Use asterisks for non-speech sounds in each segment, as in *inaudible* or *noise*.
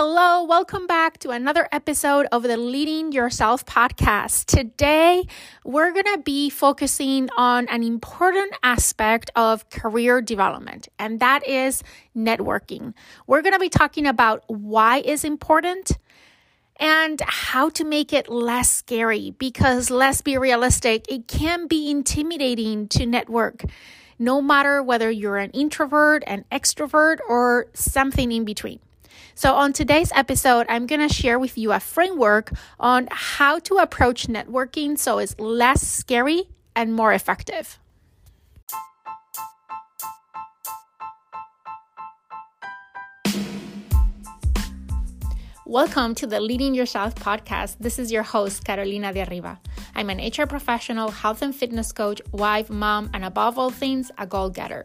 Hello, welcome back to another episode of the Leading Yourself podcast. Today, we're going to be focusing on an important aspect of career development, and that is networking. We're going to be talking about why is important and how to make it less scary because let's be realistic, it can be intimidating to network. No matter whether you're an introvert, an extrovert, or something in between. So, on today's episode, I'm going to share with you a framework on how to approach networking so it's less scary and more effective. Welcome to the Leading Yourself podcast. This is your host, Carolina de Arriba. I'm an HR professional, health and fitness coach, wife, mom, and above all things, a goal getter.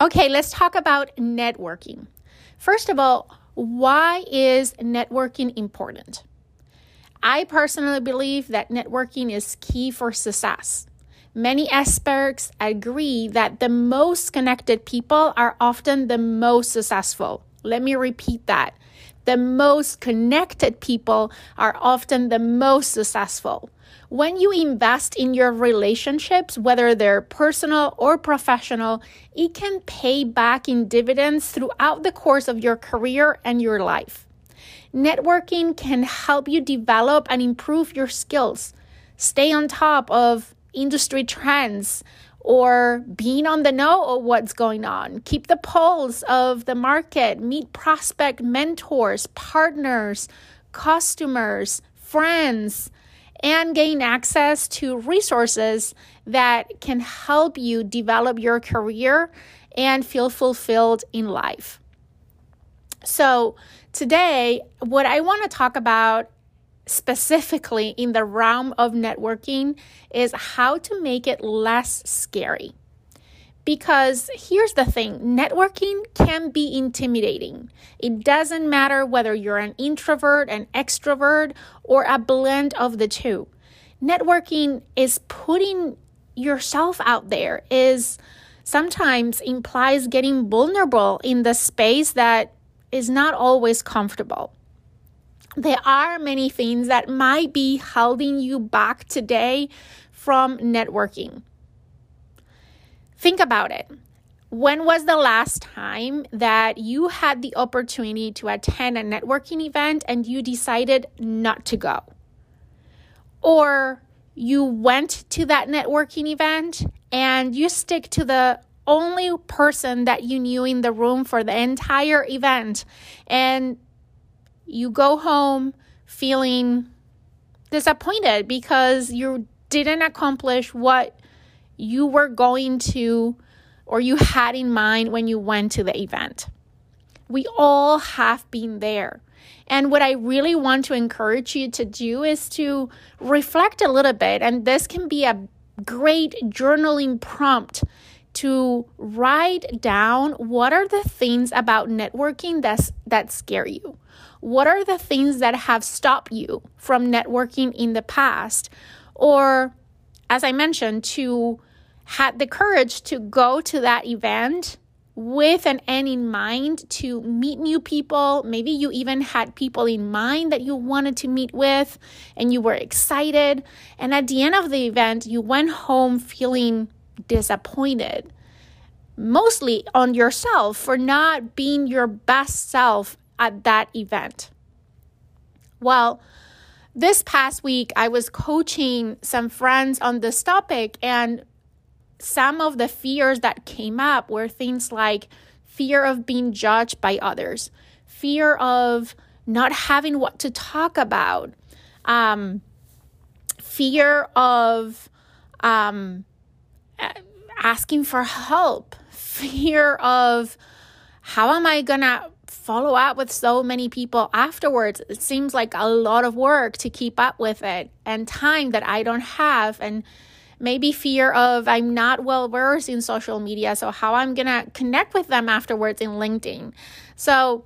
Okay, let's talk about networking. First of all, why is networking important? I personally believe that networking is key for success. Many experts agree that the most connected people are often the most successful. Let me repeat that. The most connected people are often the most successful when you invest in your relationships, whether they're personal or professional, it can pay back in dividends throughout the course of your career and your life. Networking can help you develop and improve your skills, stay on top of industry trends, or being on the know of what's going on. Keep the pulse of the market, meet prospect mentors, partners, customers, friends and gain access to resources that can help you develop your career and feel fulfilled in life. So, today, what I want to talk about specifically in the realm of networking is how to make it less scary. Because here's the thing networking can be intimidating. It doesn't matter whether you're an introvert, an extrovert, or a blend of the two. Networking is putting yourself out there, is sometimes implies getting vulnerable in the space that is not always comfortable. There are many things that might be holding you back today from networking. Think about it. When was the last time that you had the opportunity to attend a networking event and you decided not to go? Or you went to that networking event and you stick to the only person that you knew in the room for the entire event and you go home feeling disappointed because you didn't accomplish what you were going to or you had in mind when you went to the event. We all have been there. And what I really want to encourage you to do is to reflect a little bit. And this can be a great journaling prompt to write down what are the things about networking that's, that scare you. What are the things that have stopped you from networking in the past? Or as I mentioned, to had the courage to go to that event with an end in mind to meet new people. Maybe you even had people in mind that you wanted to meet with and you were excited. And at the end of the event, you went home feeling disappointed, mostly on yourself for not being your best self at that event. Well, this past week, I was coaching some friends on this topic, and some of the fears that came up were things like fear of being judged by others, fear of not having what to talk about, um, fear of um, asking for help, *laughs* fear of how am I gonna follow up with so many people afterwards. It seems like a lot of work to keep up with it and time that I don't have and maybe fear of I'm not well versed in social media, so how I'm going to connect with them afterwards in LinkedIn. So,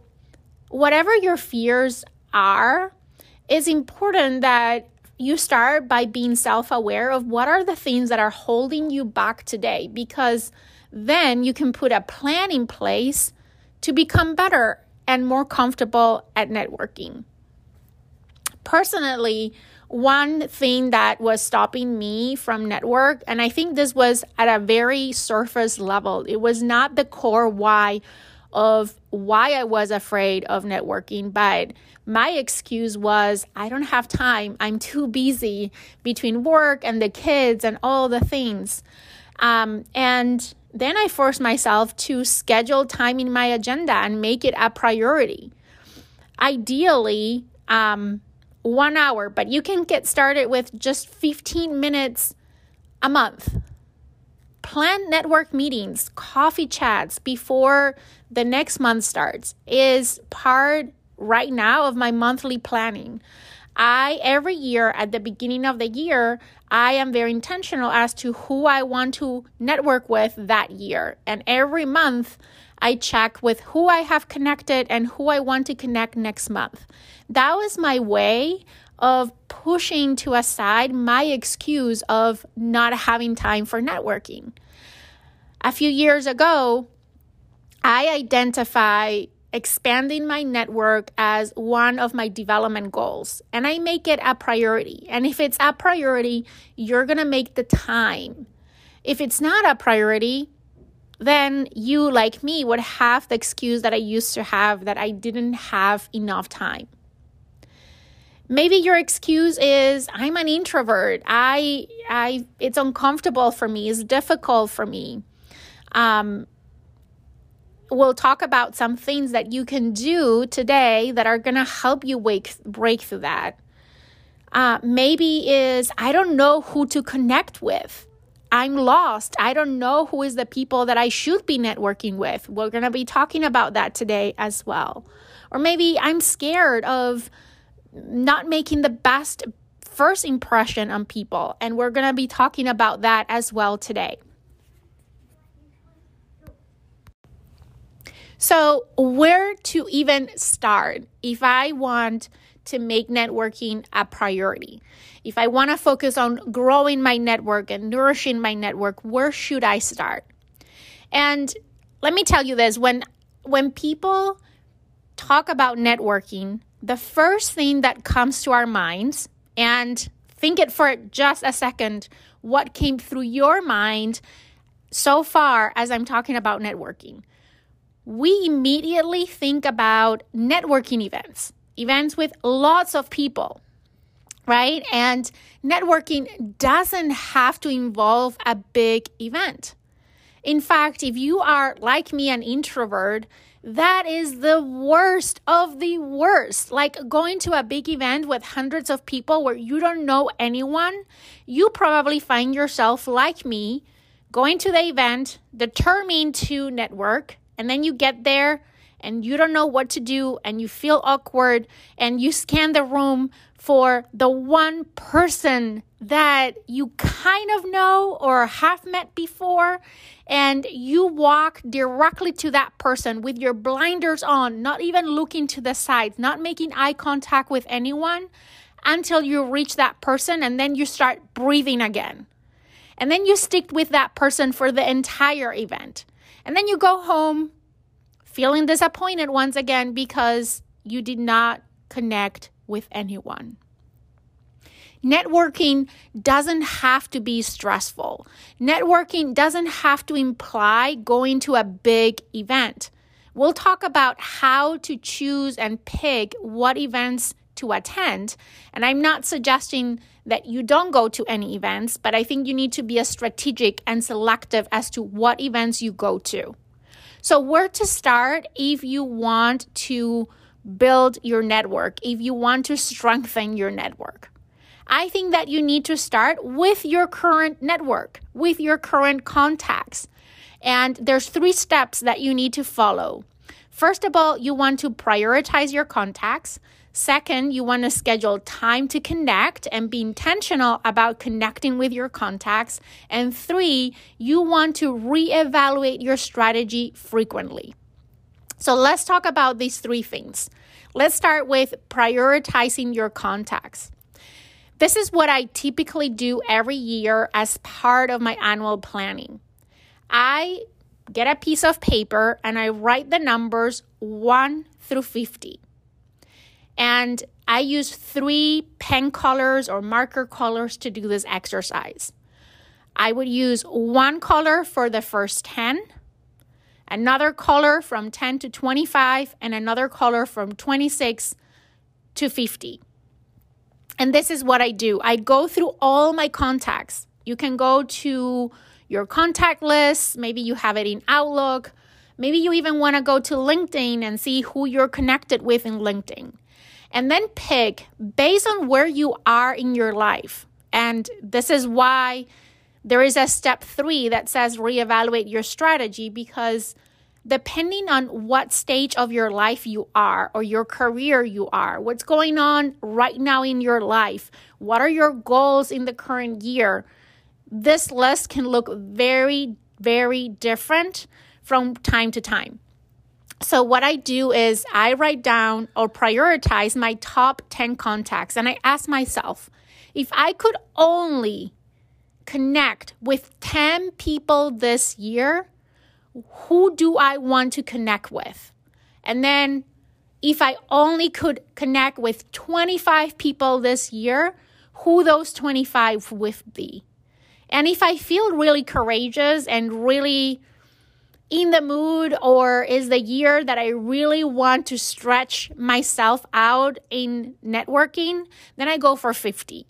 whatever your fears are, it's important that you start by being self aware of what are the things that are holding you back today because then you can put a plan in place to become better and more comfortable at networking. Personally, one thing that was stopping me from network, and I think this was at a very surface level, it was not the core why of why I was afraid of networking, but my excuse was I don't have time. I'm too busy between work and the kids and all the things. Um, and then I force myself to schedule time in my agenda and make it a priority. Ideally, um, one hour, but you can get started with just 15 minutes a month. Plan network meetings, coffee chats before the next month starts is part right now of my monthly planning. I every year at the beginning of the year, I am very intentional as to who I want to network with that year. And every month, I check with who I have connected and who I want to connect next month. That was my way of pushing to aside my excuse of not having time for networking. A few years ago, I identify expanding my network as one of my development goals and I make it a priority. And if it's a priority, you're going to make the time. If it's not a priority, then you, like me, would have the excuse that I used to have that I didn't have enough time. Maybe your excuse is I'm an introvert. I I it's uncomfortable for me. It's difficult for me. Um, we'll talk about some things that you can do today that are going to help you wake, break through that. Uh, maybe is I don't know who to connect with. I'm lost. I don't know who is the people that I should be networking with. We're going to be talking about that today as well. Or maybe I'm scared of not making the best first impression on people. And we're going to be talking about that as well today. So, where to even start if I want to make networking a priority? If I want to focus on growing my network and nourishing my network, where should I start? And let me tell you this when when people talk about networking, the first thing that comes to our minds and think it for just a second what came through your mind so far as I'm talking about networking we immediately think about networking events, events with lots of people, right? And networking doesn't have to involve a big event. In fact, if you are like me, an introvert, that is the worst of the worst. Like going to a big event with hundreds of people where you don't know anyone, you probably find yourself like me going to the event, determined to network, and then you get there and you don't know what to do and you feel awkward and you scan the room for the one person that you kind of know or have met before and you walk directly to that person with your blinders on not even looking to the sides not making eye contact with anyone until you reach that person and then you start breathing again. And then you stick with that person for the entire event and then you go home feeling disappointed once again because you did not connect with anyone. Networking doesn't have to be stressful. Networking doesn't have to imply going to a big event. We'll talk about how to choose and pick what events to attend. And I'm not suggesting that you don't go to any events, but I think you need to be as strategic and selective as to what events you go to. So, where to start if you want to build your network, if you want to strengthen your network? I think that you need to start with your current network, with your current contacts. And there's three steps that you need to follow. First of all, you want to prioritize your contacts. Second, you want to schedule time to connect and be intentional about connecting with your contacts. And three, you want to reevaluate your strategy frequently. So let's talk about these three things. Let's start with prioritizing your contacts. This is what I typically do every year as part of my annual planning. I get a piece of paper and I write the numbers 1 through 50. And I use three pen colors or marker colors to do this exercise. I would use one color for the first 10, another color from 10 to 25, and another color from 26 to 50. And this is what I do I go through all my contacts. You can go to your contact list, maybe you have it in Outlook. Maybe you even want to go to LinkedIn and see who you're connected with in LinkedIn. And then pick based on where you are in your life. And this is why there is a step three that says reevaluate your strategy because depending on what stage of your life you are or your career you are, what's going on right now in your life, what are your goals in the current year, this list can look very, very different from time to time. So, what I do is I write down or prioritize my top 10 contacts and I ask myself if I could only connect with 10 people this year, who do I want to connect with? And then if I only could connect with 25 people this year, who those 25 would be? And if I feel really courageous and really in the mood, or is the year that I really want to stretch myself out in networking, then I go for 50.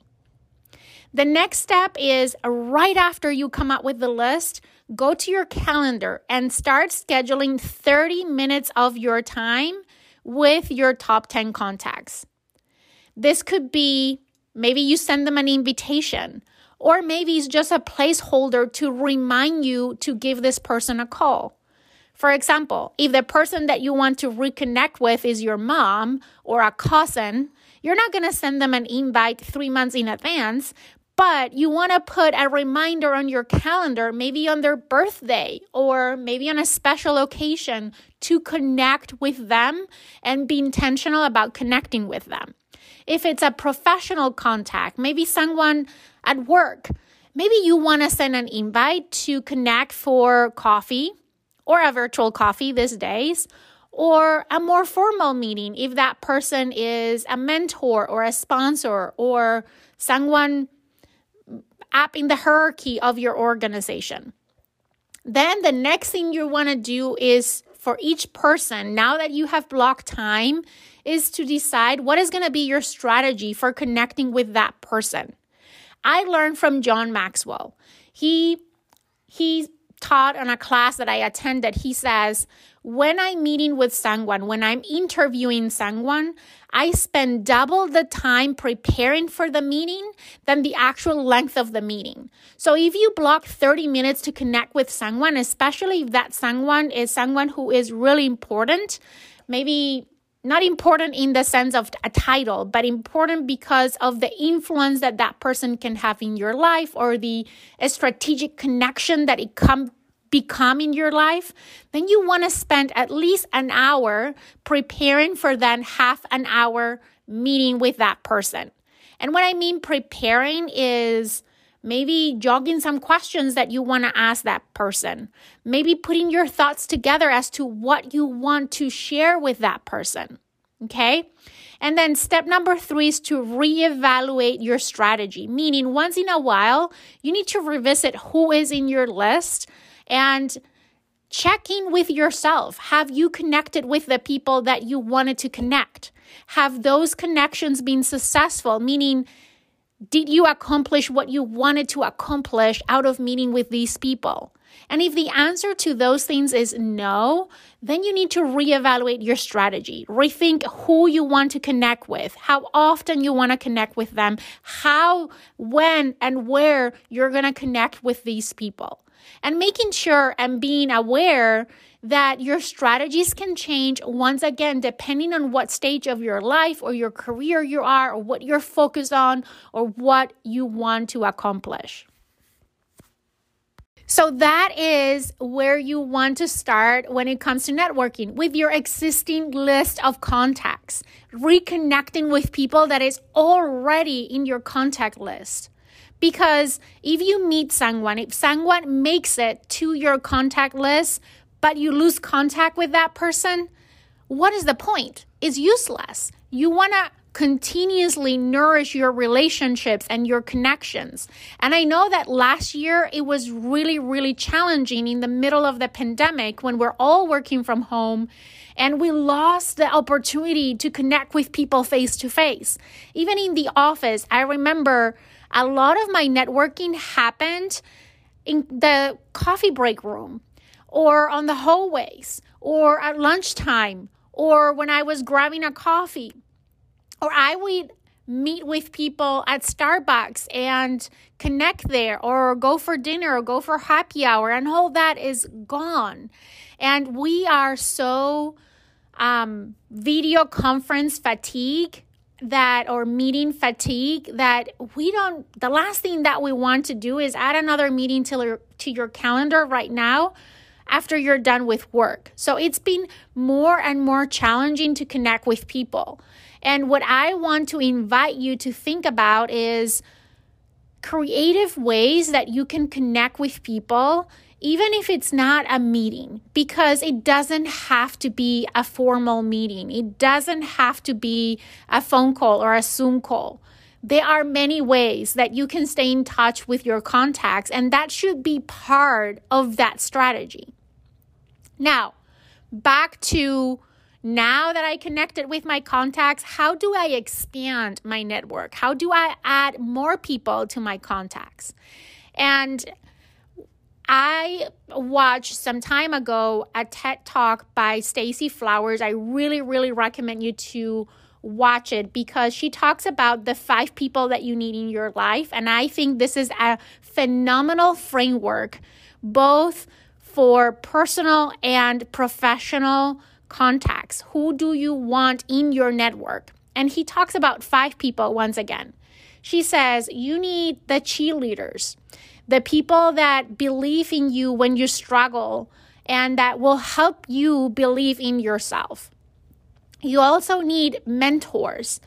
The next step is right after you come up with the list, go to your calendar and start scheduling 30 minutes of your time with your top 10 contacts. This could be maybe you send them an invitation or maybe it's just a placeholder to remind you to give this person a call. For example, if the person that you want to reconnect with is your mom or a cousin, you're not going to send them an invite three months in advance, but you want to put a reminder on your calendar, maybe on their birthday or maybe on a special occasion to connect with them and be intentional about connecting with them. If it's a professional contact, maybe someone at work. Maybe you want to send an invite to connect for coffee or a virtual coffee these days, or a more formal meeting if that person is a mentor or a sponsor or someone up in the hierarchy of your organization. Then the next thing you want to do is for each person, now that you have blocked time, is to decide what is going to be your strategy for connecting with that person. I learned from John Maxwell. He he taught on a class that I attended. He says, when I'm meeting with someone, when I'm interviewing someone, I spend double the time preparing for the meeting than the actual length of the meeting. So if you block 30 minutes to connect with someone, especially if that someone is someone who is really important, maybe not important in the sense of a title, but important because of the influence that that person can have in your life or the strategic connection that it come become in your life, then you want to spend at least an hour preparing for that half an hour meeting with that person. And what I mean preparing is maybe jogging some questions that you want to ask that person, maybe putting your thoughts together as to what you want to share with that person. Okay. And then step number three is to reevaluate your strategy, meaning once in a while, you need to revisit who is in your list and check in with yourself. Have you connected with the people that you wanted to connect? Have those connections been successful? Meaning, did you accomplish what you wanted to accomplish out of meeting with these people? And if the answer to those things is no, then you need to reevaluate your strategy. Rethink who you want to connect with, how often you want to connect with them, how, when, and where you're going to connect with these people. And making sure and being aware that your strategies can change once again depending on what stage of your life or your career you are or what you're focused on or what you want to accomplish. So that is where you want to start when it comes to networking with your existing list of contacts, reconnecting with people that is already in your contact list. Because if you meet someone, if someone makes it to your contact list, but you lose contact with that person, what is the point? It's useless. You want to continuously nourish your relationships and your connections. And I know that last year it was really, really challenging in the middle of the pandemic when we're all working from home and we lost the opportunity to connect with people face to face. Even in the office, I remember a lot of my networking happened in the coffee break room or on the hallways or at lunchtime or when I was grabbing a coffee or I would meet with people at Starbucks and connect there or go for dinner or go for happy hour and all that is gone. And we are so um, video conference fatigue that or meeting fatigue that we don't the last thing that we want to do is add another meeting to your, to your calendar right now after you're done with work. So it's been more and more challenging to connect with people. And what I want to invite you to think about is creative ways that you can connect with people, even if it's not a meeting, because it doesn't have to be a formal meeting. It doesn't have to be a phone call or a Zoom call. There are many ways that you can stay in touch with your contacts, and that should be part of that strategy. Now, back to now that I connected with my contacts, how do I expand my network? How do I add more people to my contacts? And I watched some time ago a TED Talk by Stacy Flowers. I really, really recommend you to watch it because she talks about the five people that you need in your life. And I think this is a phenomenal framework, both for personal and professional contacts. Who do you want in your network? And he talks about five people once again. She says, You need the cheerleaders, the people that believe in you when you struggle and that will help you believe in yourself. You also need mentors,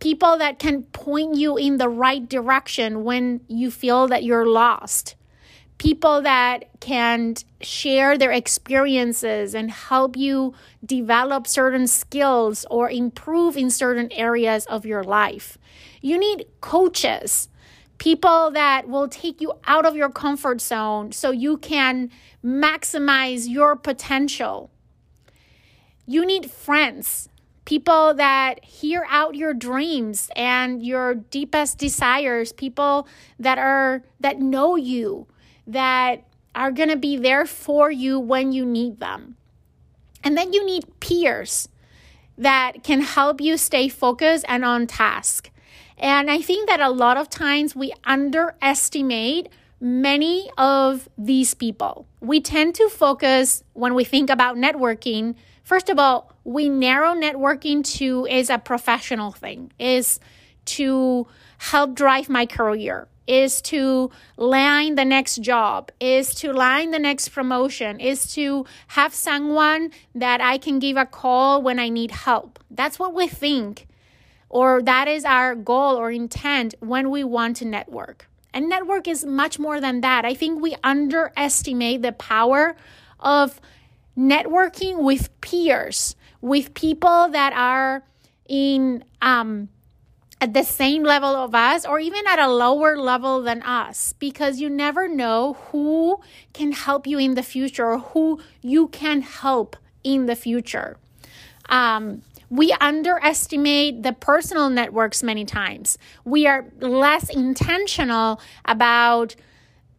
people that can point you in the right direction when you feel that you're lost people that can share their experiences and help you develop certain skills or improve in certain areas of your life. You need coaches, people that will take you out of your comfort zone so you can maximize your potential. You need friends, people that hear out your dreams and your deepest desires, people that are that know you that are going to be there for you when you need them. And then you need peers that can help you stay focused and on task. And I think that a lot of times we underestimate many of these people. We tend to focus when we think about networking. First of all, we narrow networking to is a professional thing, is to help drive my career is to land the next job, is to land the next promotion, is to have someone that I can give a call when I need help. That's what we think, or that is our goal or intent when we want to network. And network is much more than that. I think we underestimate the power of networking with peers, with people that are in um, at the same level of us or even at a lower level than us because you never know who can help you in the future or who you can help in the future. Um, we underestimate the personal networks many times. We are less intentional about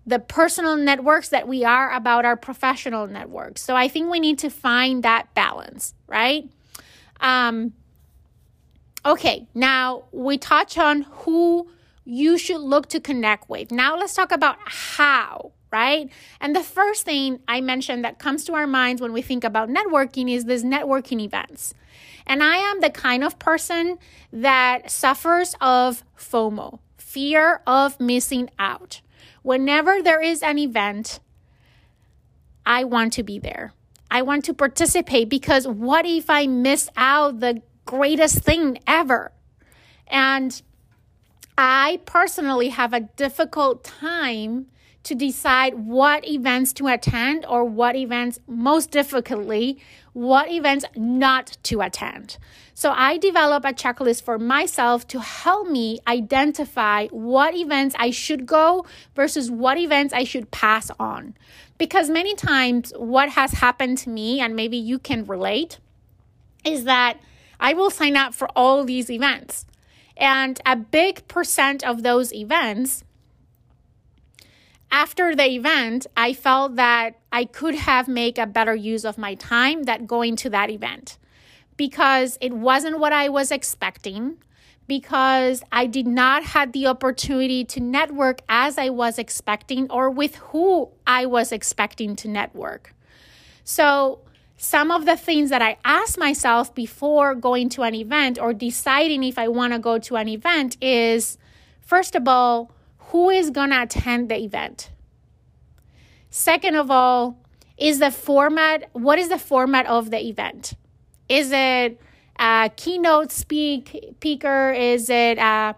the personal networks that we are about our professional networks. So I think we need to find that balance, right? Um, Okay, now we touch on who you should look to connect with. Now let's talk about how right? And the first thing I mentioned that comes to our minds when we think about networking is these networking events. And I am the kind of person that suffers of FOMO, fear of missing out. Whenever there is an event, I want to be there. I want to participate because what if I miss out the greatest thing ever? And I personally have a difficult time to decide what events to attend or what events, most difficultly, what events not to attend. So I develop a checklist for myself to help me identify what events I should go versus what events I should pass on. Because many times, what has happened to me, and maybe you can relate, is that I will sign up for all these events. And a big percent of those events after the event, I felt that I could have made a better use of my time that going to that event because it wasn't what I was expecting because I did not have the opportunity to network as I was expecting or with who I was expecting to network. So, some of the things that I ask myself before going to an event or deciding if I want to go to an event is first of all, who is going to attend the event? Second of all, is the format, what is the format of the event? Is it a keynote speak, speaker? Is it a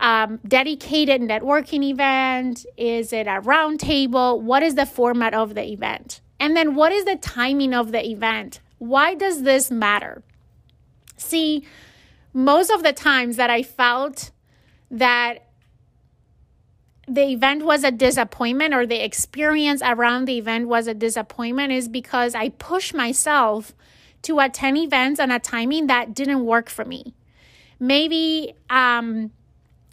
um, dedicated networking event? Is it a roundtable? What is the format of the event? And then what is the timing of the event? Why does this matter? See, most of the times that I felt that the event was a disappointment or the experience around the event was a disappointment is because I pushed myself to attend events on a timing that didn't work for me. Maybe, um,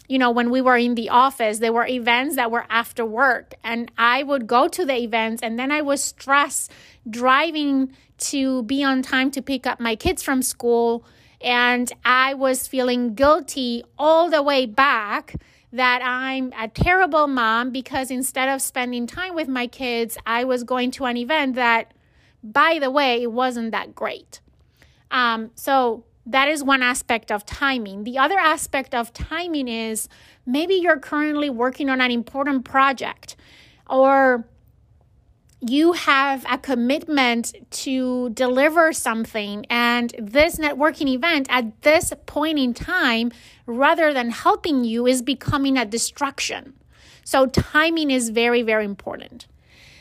you know, when we were in the office, there were events that were after work, and I would go to the events, and then I was stressed driving to be on time to pick up my kids from school. And I was feeling guilty all the way back that I'm a terrible mom because instead of spending time with my kids, I was going to an event that, by the way, it wasn't that great. Um, so that is one aspect of timing. The other aspect of timing is maybe you're currently working on an important project or you have a commitment to deliver something and this networking event at this point in time rather than helping you is becoming a distraction. So timing is very very important.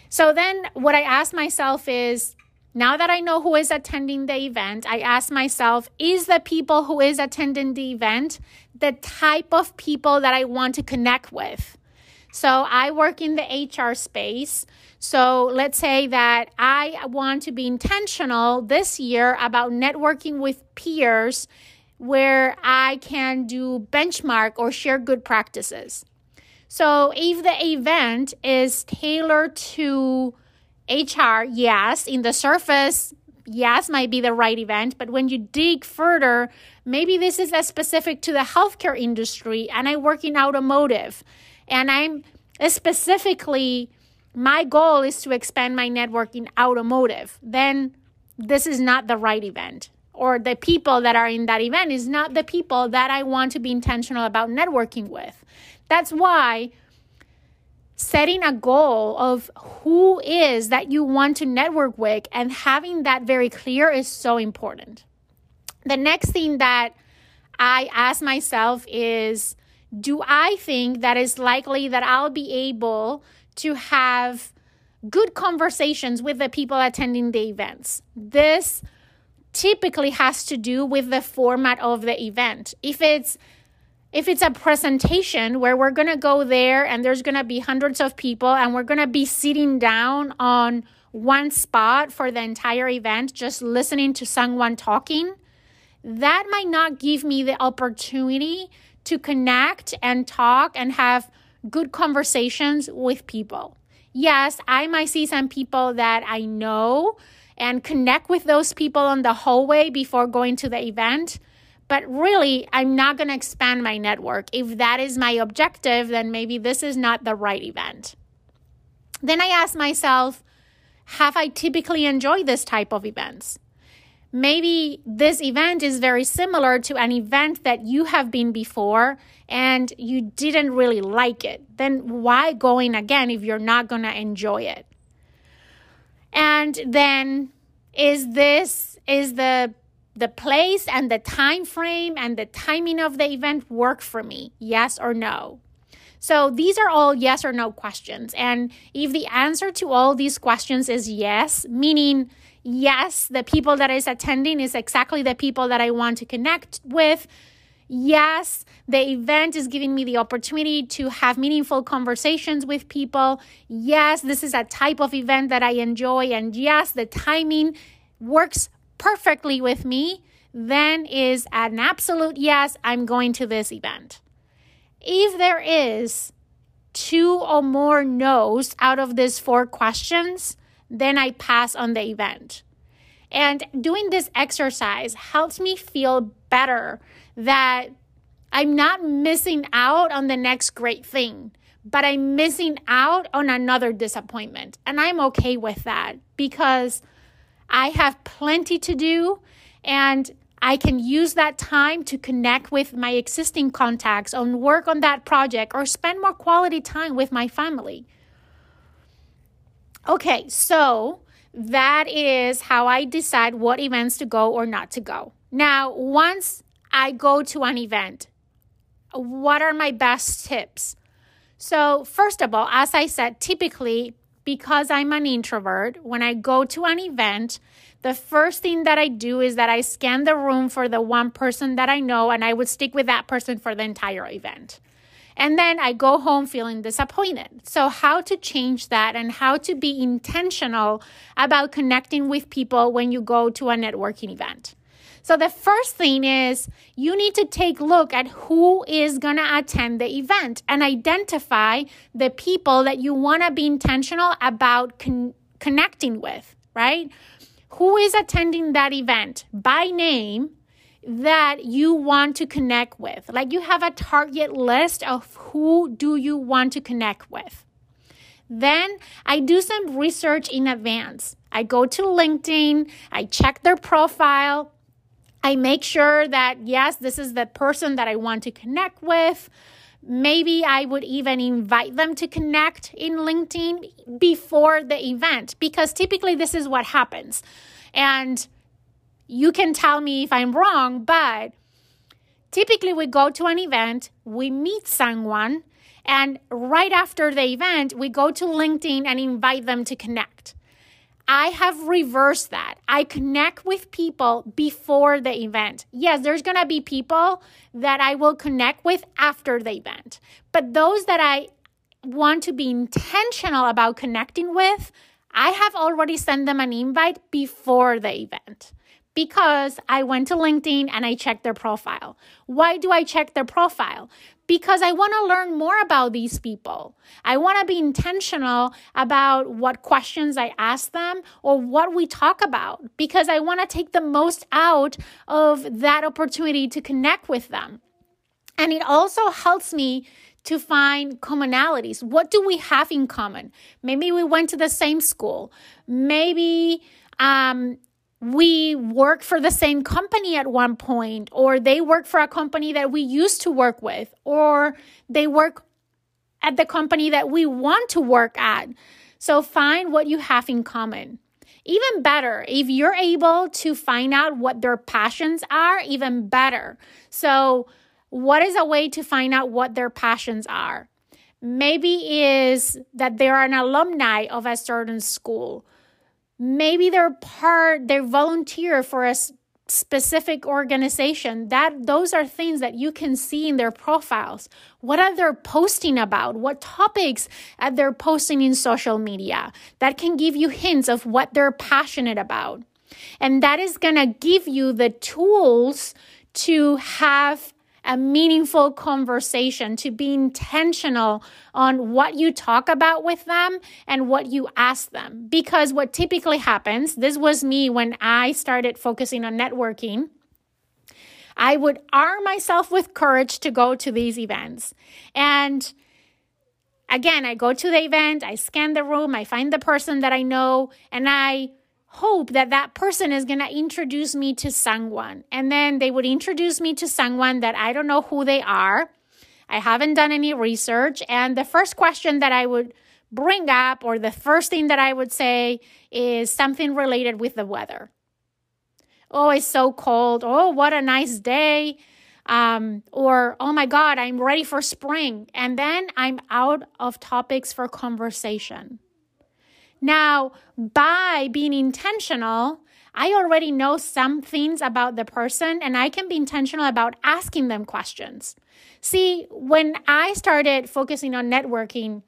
So then what i ask myself is now that i know who is attending the event i ask myself is the people who is attending the event the type of people that i want to connect with so I work in the HR space. So let's say that I want to be intentional this year about networking with peers where I can do benchmark or share good practices. So if the event is tailored to HR, yes, in the surface, yes, might be the right event, but when you dig further, maybe this is as specific to the healthcare industry and I work in automotive and I'm specifically, my goal is to expand my network in automotive. Then this is not the right event. Or the people that are in that event is not the people that I want to be intentional about networking with. That's why setting a goal of who is that you want to network with and having that very clear is so important. The next thing that I ask myself is do I think that it's likely that I'll be able to have good conversations with the people attending the events? This typically has to do with the format of the event. If it's if it's a presentation where we're going to go there and there's going to be hundreds of people and we're going to be sitting down on one spot for the entire event just listening to someone talking, that might not give me the opportunity to connect and talk and have good conversations with people. Yes, I might see some people that I know and connect with those people on the hallway before going to the event. But really, I'm not going to expand my network. If that is my objective, then maybe this is not the right event. Then I ask myself, have I typically enjoyed this type of events? Maybe this event is very similar to an event that you have been before and you didn't really like it. Then why going again if you're not going to enjoy it? And then is this is the the place and the time frame and the timing of the event work for me? Yes or no? So these are all yes or no questions. And if the answer to all these questions is yes, meaning yes, the people that is attending is exactly the people that I want to connect with. Yes, the event is giving me the opportunity to have meaningful conversations with people. Yes, this is a type of event that I enjoy. And yes, the timing works perfectly with me. Then is an absolute yes, I'm going to this event. If there is two or more no's out of these four questions, then I pass on the event. And doing this exercise helps me feel better that I'm not missing out on the next great thing, but I'm missing out on another disappointment. And I'm okay with that because I have plenty to do and I can use that time to connect with my existing contacts on work on that project or spend more quality time with my family. Okay, so that is how I decide what events to go or not to go. Now, once I go to an event, what are my best tips? So, first of all, as I said, typically because I'm an introvert, when I go to an event, the first thing that I do is that I scan the room for the one person that I know, and I would stick with that person for the entire event. And then I go home feeling disappointed. So, how to change that and how to be intentional about connecting with people when you go to a networking event. So the first thing is you need to take a look at who is going to attend the event and identify the people that you want to be intentional about con- connecting with, right? Who is attending that event by name that you want to connect with? Like you have a target list of who do you want to connect with. Then I do some research in advance. I go to LinkedIn, I check their profile, I make sure that, yes, this is the person that I want to connect with. Maybe I would even invite them to connect in LinkedIn before the event because typically this is what happens. And you can tell me if I'm wrong, but typically we go to an event, we meet someone, and right after the event, we go to LinkedIn and invite them to connect. I have reversed that. I connect with people before the event. Yes, there's going to be people that I will connect with after the event, but those that I want to be intentional about connecting with, I have already sent them an invite before the event because I went to LinkedIn and I checked their profile. Why do I check their profile? Because I want to learn more about these people. I want to be intentional about what questions I ask them or what we talk about because I want to take the most out of that opportunity to connect with them. And it also helps me to find commonalities. What do we have in common? Maybe we went to the same school. Maybe um, we work for the same company at one point, or they work for a company that we used to work with, or they work at the company that we want to work at. So find what you have in common. Even better, if you're able to find out what their passions are, even better. So, what is a way to find out what their passions are? Maybe is that they're an alumni of a certain school maybe they're part they volunteer for a specific organization. That those are things that you can see in their profiles. What are they posting about? What topics are they posting in social media? That can give you hints of what they're passionate about. And that is going to give you the tools to have a meaningful conversation, to be intentional on what you talk about with them and what you ask them. Because what typically happens, this was me when I started focusing on networking. I would arm myself with courage to go to these events. And Again, I go to the event, I scan the room, I find the person that I know, and I hope that that person is going to introduce me to someone. And then they would introduce me to someone that I don't know who they are. I haven't done any research. And the first question that I would bring up, or the first thing that I would say, is something related with the weather. Oh, it's so cold. Oh, what a nice day. Um, or, oh my God, I'm ready for spring. And then I'm out of topics for conversation. Now, by being intentional, I already know some things about the person and I can be intentional about asking them questions. See, when I started focusing on networking,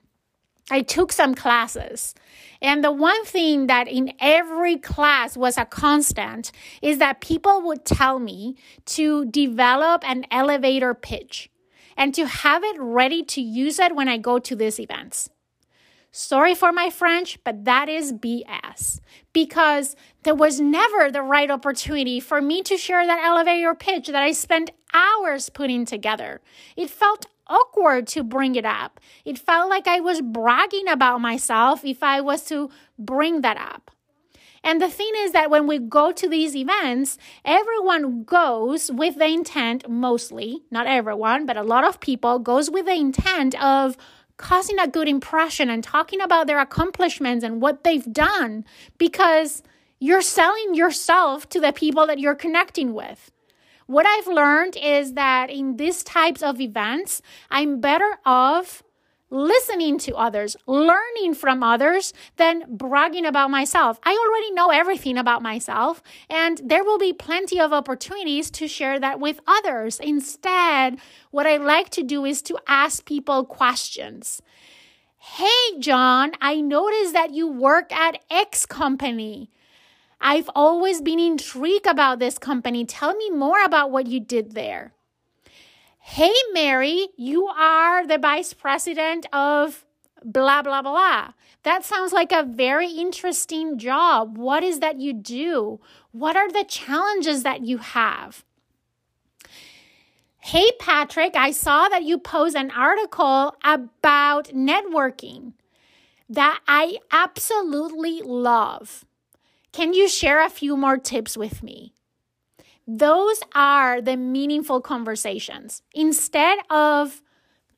I took some classes. And the one thing that in every class was a constant is that people would tell me to develop an elevator pitch and to have it ready to use it when I go to these events. Sorry for my French, but that is BS because there was never the right opportunity for me to share that elevator pitch that I spent hours putting together. It felt awkward to bring it up. It felt like I was bragging about myself if I was to bring that up. And the thing is that when we go to these events, everyone goes with the intent, mostly, not everyone, but a lot of people goes with the intent of causing a good impression and talking about their accomplishments and what they've done because you're selling yourself to the people that you're connecting with. What I've learned is that in these types of events, I'm better off listening to others, learning from others, than bragging about myself. I already know everything about myself, and there will be plenty of opportunities to share that with others. Instead, what I like to do is to ask people questions. Hey, John, I noticed that you work at X company. I've always been intrigued about this company. Tell me more about what you did there. Hey, Mary, you are the vice president of blah, blah, blah. That sounds like a very interesting job. What is that you do? What are the challenges that you have? Hey, Patrick, I saw that you post an article about networking that I absolutely love. Can you share a few more tips with me? Those are the meaningful conversations. Instead of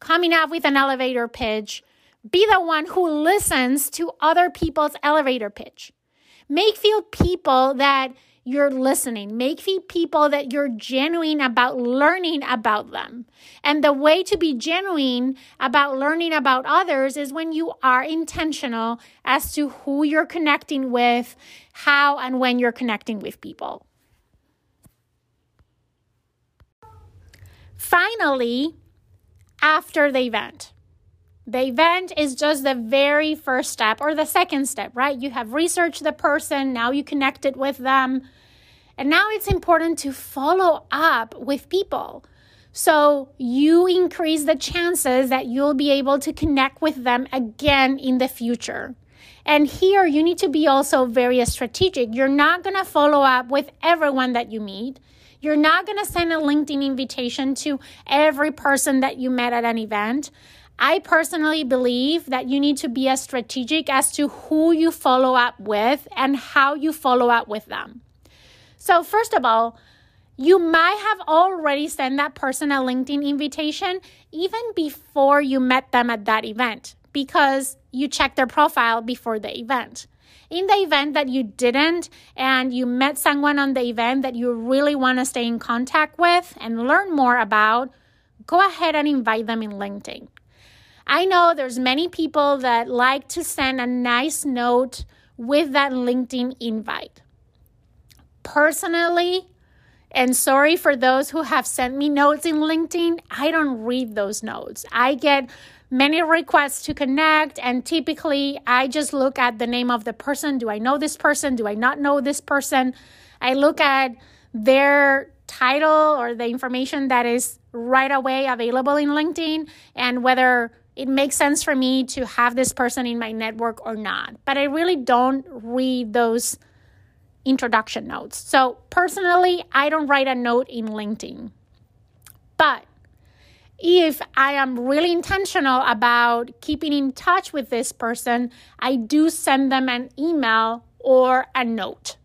coming up with an elevator pitch, be the one who listens to other people's elevator pitch. Make feel people that you're listening. Make feel people that you're genuine about learning about them. And the way to be genuine about learning about others is when you are intentional as to who you're connecting with, how and when you're connecting with people. Finally, after the event, the event is just the very first step or the second step, right? You have researched the person, now you connected with them. And now it's important to follow up with people. So you increase the chances that you'll be able to connect with them again in the future. And here you need to be also very strategic. You're not going to follow up with everyone that you meet. You're not going to send a LinkedIn invitation to every person that you met at an event. I personally believe that you need to be as strategic as to who you follow up with and how you follow up with them. So, first of all, you might have already sent that person a LinkedIn invitation even before you met them at that event because you checked their profile before the event in the event that you didn't and you met someone on the event that you really want to stay in contact with and learn more about, go ahead and invite them in LinkedIn. I know there's many people that like to send a nice note with that LinkedIn invite. Personally, and sorry for those who have sent me notes in LinkedIn, I don't read those notes. I get many requests to connect and typically i just look at the name of the person. Do i know this person? Do i not know this person? I look at their title or the information that is right away available in linkedin and whether it makes sense for me to have this person in my network or not. But i really don't read those introduction notes. So personally i don't write a note in linkedin if I am really intentional about keeping in touch with this person, I do send them an email or a note.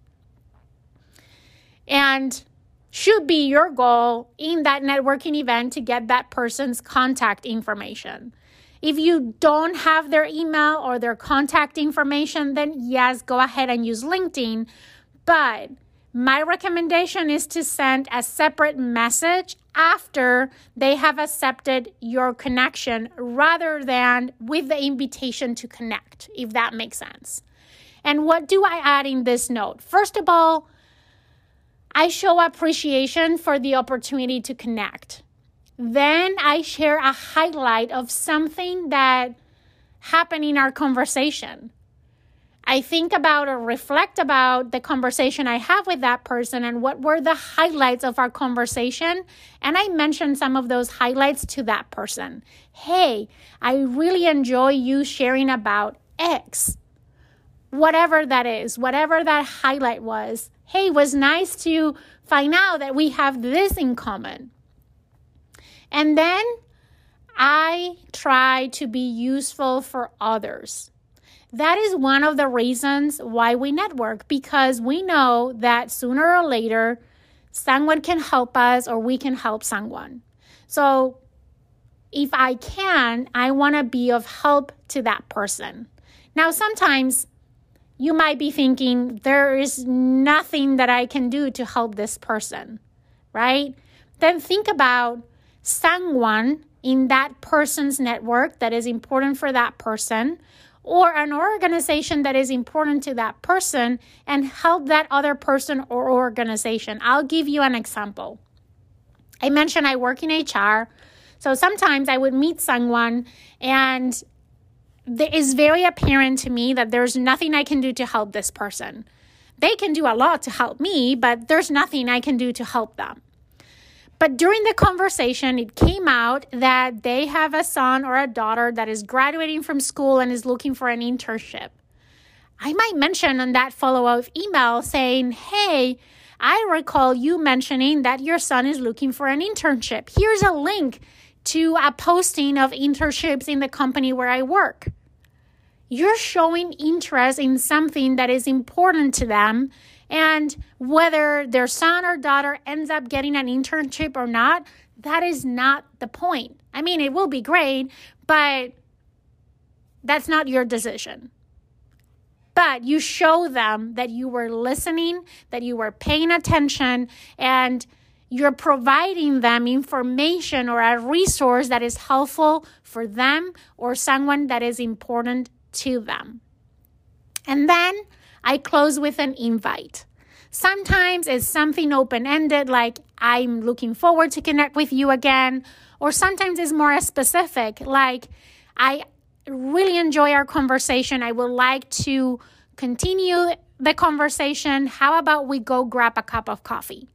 And should be your goal in that networking event to get that person's contact information. If you don't have their email or their contact information, then yes, go ahead and use LinkedIn. But my recommendation is to send a separate message after they have accepted your connection rather than with the invitation to connect, if that makes sense. And what do I add in this note? First of all, I show appreciation for the opportunity to connect. Then I share a highlight of something that happened in our conversation. I think about or reflect about the conversation I have with that person and what were the highlights of our conversation. And I mention some of those highlights to that person. Hey, I really enjoy you sharing about X. Whatever that is, whatever that highlight was. Hey, it was nice to find out that we have this in common. And then I try to be useful for others. That is one of the reasons why we network because we know that sooner or later someone can help us or we can help someone. So if I can, I want to be of help to that person. Now, sometimes you might be thinking, there is nothing that I can do to help this person, right? Then think about someone in that person's network that is important for that person or an organization that is important to that person and help that other person or organization. I'll give you an example. I mentioned I work in HR. So sometimes I would meet someone and it is very apparent to me that there's nothing I can do to help this person. They can do a lot to help me, but there's nothing I can do to help them. But during the conversation, it came out that they have a son or a daughter that is graduating from school and is looking for an internship. I might mention on that follow up email saying, Hey, I recall you mentioning that your son is looking for an internship. Here's a link to a posting of internships in the company where I work. You're showing interest in something that is important to them and whether their son or daughter ends up getting an internship or not, that is not the point. I mean, it will be great, but that's not your decision. But you show them that you were listening, that you were paying attention, and you're providing them information or a resource that is helpful for them or someone that is important to them. And then I close with an invite. Sometimes it's something open ended, like I'm looking forward to connect with you again. Or sometimes it's more specific, like I really enjoy our conversation. I would like to continue the conversation. How about we go grab a cup of coffee?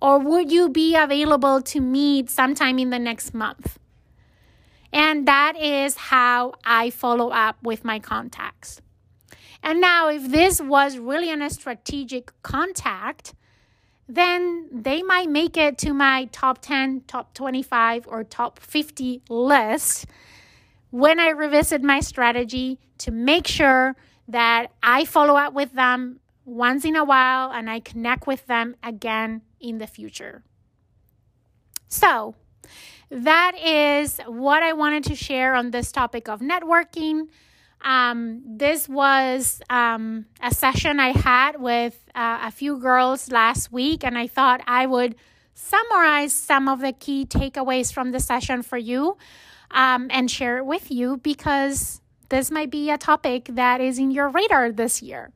Or would you be available to meet sometime in the next month? And that is how I follow up with my contacts. And now, if this was really a strategic contact, then they might make it to my top 10, top 25, or top 50 list when I revisit my strategy to make sure that I follow up with them once in a while and I connect with them again in the future. So, that is what I wanted to share on this topic of networking. Um, this was um, a session I had with uh, a few girls last week, and I thought I would summarize some of the key takeaways from the session for you um, and share it with you because this might be a topic that is in your radar this year.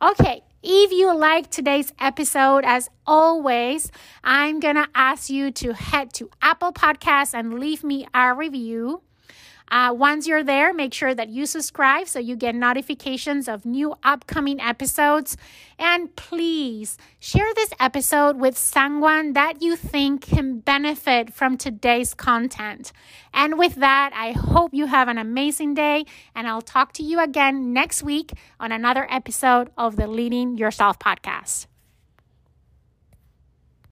Okay, if you like today's episode, as always, I'm going to ask you to head to Apple Podcasts and leave me a review. Uh, once you're there, make sure that you subscribe so you get notifications of new upcoming episodes. And please share this episode with someone that you think can benefit from today's content. And with that, I hope you have an amazing day, and I'll talk to you again next week on another episode of the Leading Yourself podcast.